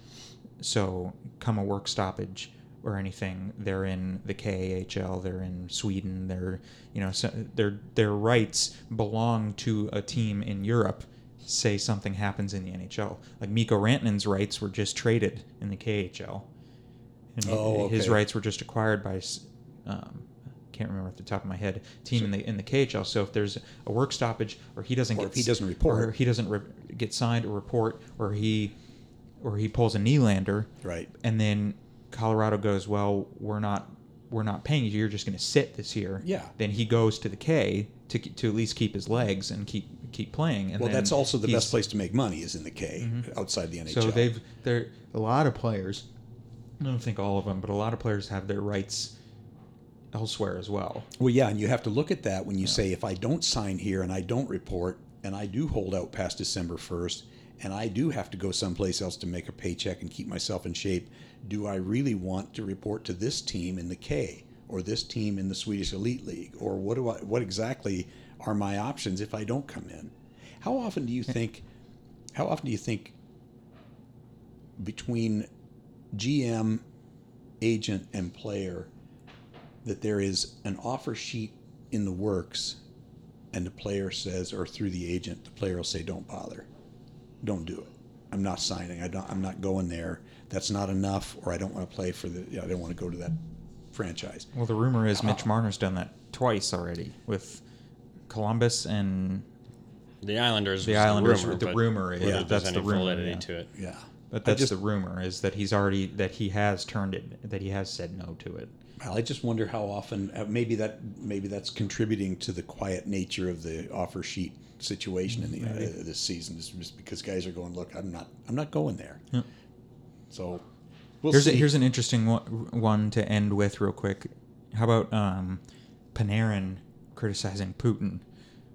Speaker 1: So come a work stoppage or anything, they're in the KHL, they're in Sweden, they're you know so their their rights belong to a team in Europe. Say something happens in the NHL, like Mikko Rantanen's rights were just traded in the KHL, and
Speaker 2: Oh,
Speaker 1: his rights were just acquired by. Um, can't remember off the top of my head. Team in the in the KHL. So if there's a work stoppage, or he doesn't
Speaker 2: Or
Speaker 1: get
Speaker 2: he doesn't report.
Speaker 1: or he doesn't re- get signed or report, or he or he pulls a Nylander,
Speaker 2: Right.
Speaker 1: and then Colorado goes, well, we're not we're not paying you. You're just going to sit this year.
Speaker 2: Yeah.
Speaker 1: Then he goes to the K to to at least keep his legs and keep keep playing. And
Speaker 2: Well, that's also the best place to make money is in the K mm-hmm. outside the NHL.
Speaker 1: So they've there a lot of players. I don't think all of them, but a lot of players have their rights elsewhere as well.
Speaker 2: Well, yeah, and you have to look at that when you say if I don't sign here and I don't report and I do hold out past December 1st and I do have to go someplace else to make a paycheck and keep myself in shape, do I really want to report to this team in the K or this team in the Swedish Elite League? Or what do I what exactly are my options if I don't come in? How often do you think how often do you think between GM, agent and player that there is an offer sheet in the works and the player says or through the agent the player will say don't bother don't do it i'm not signing i don't i'm not going there that's not enough or i don't want to play for the i don't want to go to that franchise
Speaker 1: Well, the rumor is Mitch Marner's done that twice already with Columbus and
Speaker 3: The Islanders.
Speaker 1: The Islanders,
Speaker 3: The rumor,
Speaker 1: the rumor is- yeah, that's
Speaker 3: any
Speaker 1: the rumor,
Speaker 3: validity
Speaker 1: yeah.
Speaker 3: to it.
Speaker 2: yeah
Speaker 1: but that's
Speaker 2: just,
Speaker 1: the rumor is that he's already that he has turned it that he has said no to it.
Speaker 2: well, i just wonder how often uh, maybe that maybe that's contributing to the quiet nature of the offer sheet situation in the uh, this season is just because guys are going look i'm not i'm not going there
Speaker 1: Yep.
Speaker 2: so we'll
Speaker 1: here's a, here's an interesting one, one to end with real quick. How about um, Panarin criticizing Putin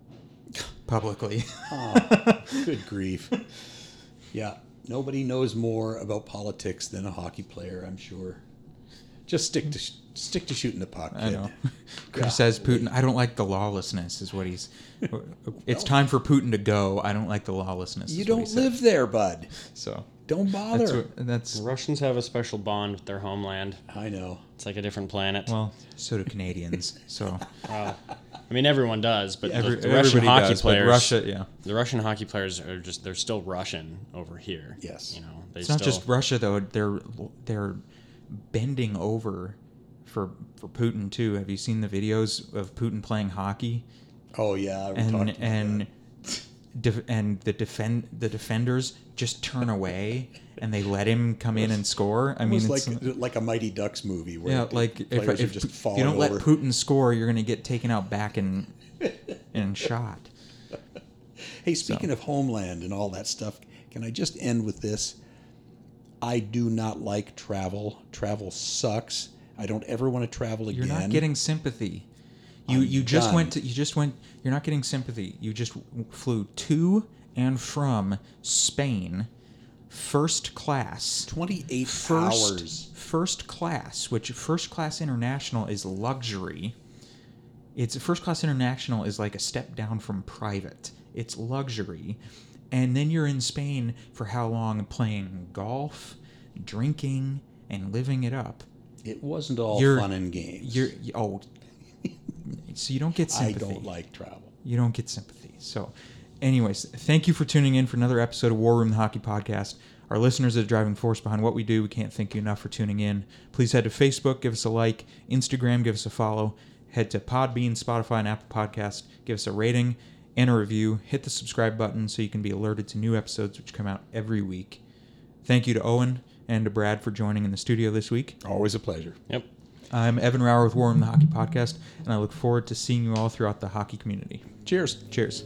Speaker 1: [LAUGHS] publicly?
Speaker 2: Oh, good grief. [LAUGHS] Yeah, nobody knows more about politics than a hockey player, I'm sure. Just stick to sh- stick to shooting the puck.
Speaker 1: I
Speaker 2: kid.
Speaker 1: know. [LAUGHS] [LAUGHS] Criticize Putin. I don't like the lawlessness. Is what he's. [LAUGHS] It's time for Putin to go. I don't like the lawlessness.
Speaker 2: You
Speaker 1: is what he
Speaker 2: don't live there, bud.
Speaker 1: So
Speaker 2: Don't bother.
Speaker 1: that's what, that's
Speaker 3: The Russians have a special bond with their homeland.
Speaker 2: I know.
Speaker 3: It's like a different planet.
Speaker 1: well. So do Canadians. So
Speaker 3: Wow. I mean, everyone does, but
Speaker 1: Every,
Speaker 3: the, the Russian hockey
Speaker 1: does,
Speaker 3: players,
Speaker 1: Russia, yeah.
Speaker 3: the Russian hockey players are just they're still Russian over here.
Speaker 2: Yes.
Speaker 3: you know, they
Speaker 1: It's
Speaker 3: still,
Speaker 1: not just Russia though. They're they're bending over for for Putin too. Have you seen the videos of Putin playing hockey?
Speaker 2: Oh yeah,
Speaker 1: and and def- and the defend the defenders just turn away [LAUGHS] and they let him come in and score. I mean,
Speaker 2: like like a Mighty Ducks movie where
Speaker 1: yeah, like if,
Speaker 2: players
Speaker 1: if,
Speaker 2: just
Speaker 1: if
Speaker 2: falling
Speaker 1: you don't
Speaker 2: over.
Speaker 1: let Putin score, you're going to get taken out back and [LAUGHS] and shot.
Speaker 2: Hey, speaking
Speaker 1: So.
Speaker 2: of homeland and all that stuff, can I just end with this? I do not like travel. Travel sucks. I don't ever want to travel again.
Speaker 1: You're not getting sympathy. You
Speaker 2: I'm
Speaker 1: you just
Speaker 2: done.
Speaker 1: went to you just went. You're not getting sympathy. You just flew to and from Spain, first class.
Speaker 2: 28 hours.
Speaker 1: first class, which first class international is luxury. It's first class international is like a step down from private. It's luxury. And then you're in Spain for how long playing golf, drinking, and living it up.
Speaker 2: It wasn't all
Speaker 1: You're-
Speaker 2: fun and games.
Speaker 1: You're oh, so you don't get sympathy.
Speaker 2: I don't like travel.
Speaker 1: You don't get sympathy. So, anyways, thank you for tuning in for another episode of War Room the Hockey Podcast. Our listeners are the driving force behind what we do. We can't thank you enough for tuning in. Please head to Facebook, give us a like, Instagram, give us a follow. Head to Podbean, Spotify, and Apple Podcast. Give us a rating and a review. Hit the subscribe button so you can be alerted to new episodes which come out every week. Thank you to Owen and to Brad for joining in the studio this week.
Speaker 2: Always a pleasure.
Speaker 3: Yep.
Speaker 1: I'm Evan Rauer with War Room the Hockey Podcast, and I look forward to seeing you all throughout the hockey community.
Speaker 2: Cheers.
Speaker 1: Cheers.